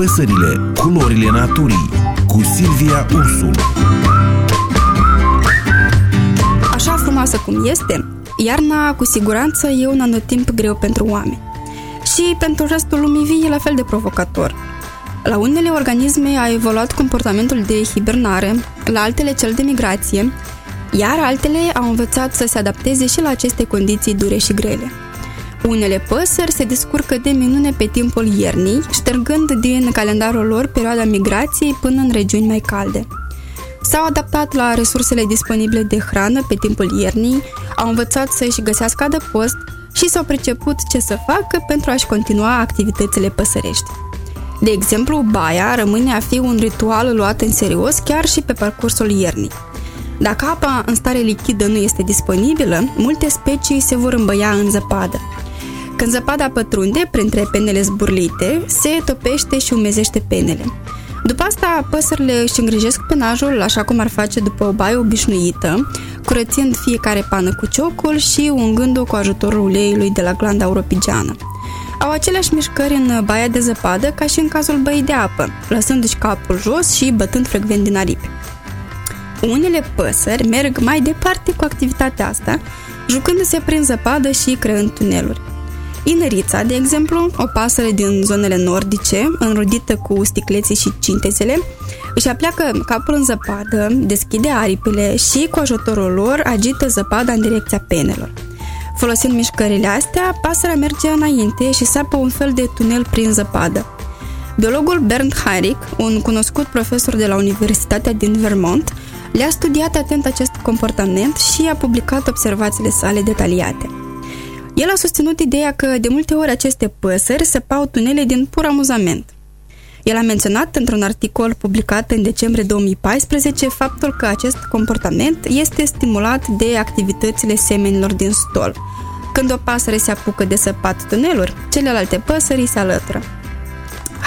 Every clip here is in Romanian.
Păsările, culorile naturii cu Silvia Ursul Așa frumoasă cum este, iarna cu siguranță e un anotimp greu pentru oameni. Și pentru restul lumii vii e la fel de provocator. La unele organisme a evoluat comportamentul de hibernare, la altele cel de migrație, iar altele au învățat să se adapteze și la aceste condiții dure și grele. Unele păsări se descurcă de minune pe timpul iernii, ștergând din calendarul lor perioada migrației până în regiuni mai calde. S-au adaptat la resursele disponibile de hrană pe timpul iernii, au învățat să-și găsească adăpost și s-au priceput ce să facă pentru a-și continua activitățile păsărești. De exemplu, baia rămâne a fi un ritual luat în serios chiar și pe parcursul iernii. Dacă apa în stare lichidă nu este disponibilă, multe specii se vor îmbăia în zăpadă. Când zăpada pătrunde printre penele zburlite, se topește și umezește penele. După asta, păsările își îngrijesc penajul așa cum ar face după o baie obișnuită, curățind fiecare pană cu ciocul și ungând-o cu ajutorul uleiului de la glanda europigeană. Au aceleași mișcări în baia de zăpadă ca și în cazul băii de apă, lăsându-și capul jos și bătând frecvent din aripi. Unele păsări merg mai departe cu activitatea asta, jucându-se prin zăpadă și creând tuneluri. Inărița, de exemplu, o pasăre din zonele nordice, înrodită cu sticleții și cintezele, își apleacă capul în zăpadă, deschide aripile și, cu ajutorul lor, agită zăpada în direcția penelor. Folosind mișcările astea, pasărea merge înainte și sapă un fel de tunel prin zăpadă. Biologul Bernd Heinrich, un cunoscut profesor de la Universitatea din Vermont, le-a studiat atent acest comportament și a publicat observațiile sale detaliate. El a susținut ideea că de multe ori aceste păsări săpau tunele din pur amuzament. El a menționat într-un articol publicat în decembrie 2014 faptul că acest comportament este stimulat de activitățile semenilor din stol. Când o pasăre se apucă de săpat tuneluri, celelalte păsări se alătură.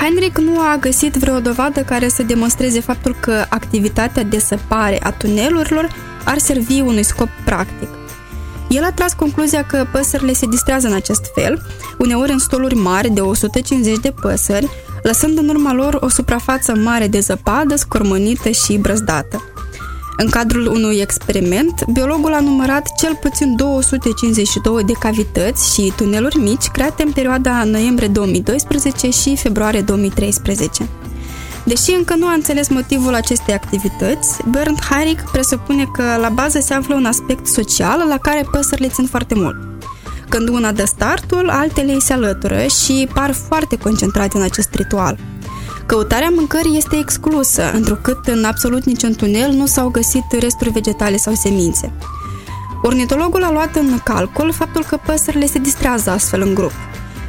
Heinrich nu a găsit vreo dovadă care să demonstreze faptul că activitatea de săpare a tunelurilor ar servi unui scop practic. El a tras concluzia că păsările se distrează în acest fel, uneori în stoluri mari de 150 de păsări, lăsând în urma lor o suprafață mare de zăpadă scormănită și brăzdată. În cadrul unui experiment, biologul a numărat cel puțin 252 de cavități și tuneluri mici create în perioada noiembrie 2012 și februarie 2013. Deși încă nu a înțeles motivul acestei activități, Bernd Harig presupune că la bază se află un aspect social la care păsările țin foarte mult. Când una dă startul, altele îi se alătură și par foarte concentrate în acest ritual. Căutarea mâncării este exclusă, întrucât în absolut niciun tunel nu s-au găsit resturi vegetale sau semințe. Ornitologul a luat în calcul faptul că păsările se distrează astfel în grup.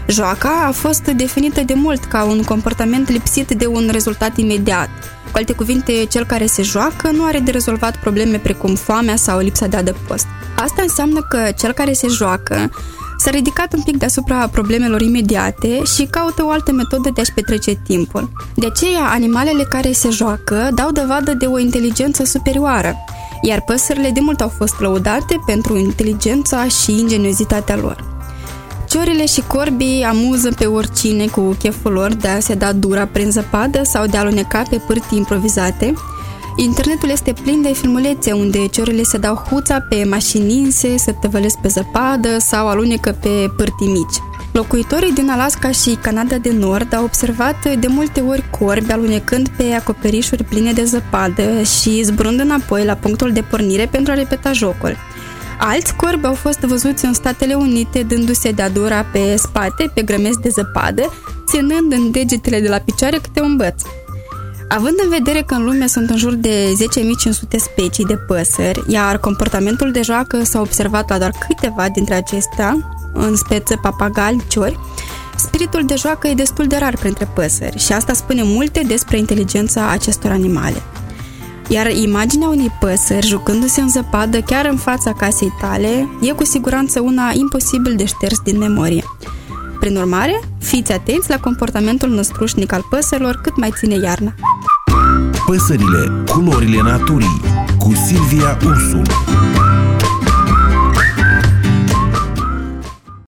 Joaca a fost definită de mult ca un comportament lipsit de un rezultat imediat. Cu alte cuvinte, cel care se joacă nu are de rezolvat probleme precum foamea sau lipsa de adăpost. Asta înseamnă că cel care se joacă s-a ridicat un pic deasupra problemelor imediate și caută o altă metodă de a-și petrece timpul. De aceea, animalele care se joacă dau dovadă de o inteligență superioară, iar păsările de mult au fost lăudate pentru inteligența și ingeniozitatea lor. Ciorile și corbii amuză pe oricine cu cheful lor de a se da dura prin zăpadă sau de a aluneca pe pârtii improvizate. Internetul este plin de filmulețe unde ciorile se dau huța pe mașini inse, se tăvălesc pe zăpadă sau alunecă pe pârtii mici. Locuitorii din Alaska și Canada de Nord au observat de multe ori corbi alunecând pe acoperișuri pline de zăpadă și zburând înapoi la punctul de pornire pentru a repeta jocul. Alți corbi au fost văzuți în Statele Unite dându-se de-a dura pe spate, pe grămezi de zăpadă, ținând în degetele de la picioare câte un băț. Având în vedere că în lume sunt în jur de 10.500 specii de păsări, iar comportamentul de joacă s-a observat la doar câteva dintre acestea, în speță papagali, ciori, spiritul de joacă e destul de rar printre păsări și asta spune multe despre inteligența acestor animale. Iar imaginea unei păsări jucându-se în zăpadă chiar în fața casei tale e cu siguranță una imposibil de șters din memorie. Prin urmare, fiți atenți la comportamentul năstrușnic al păsărilor cât mai ține iarna. Păsările, culorile naturii cu Silvia Ursul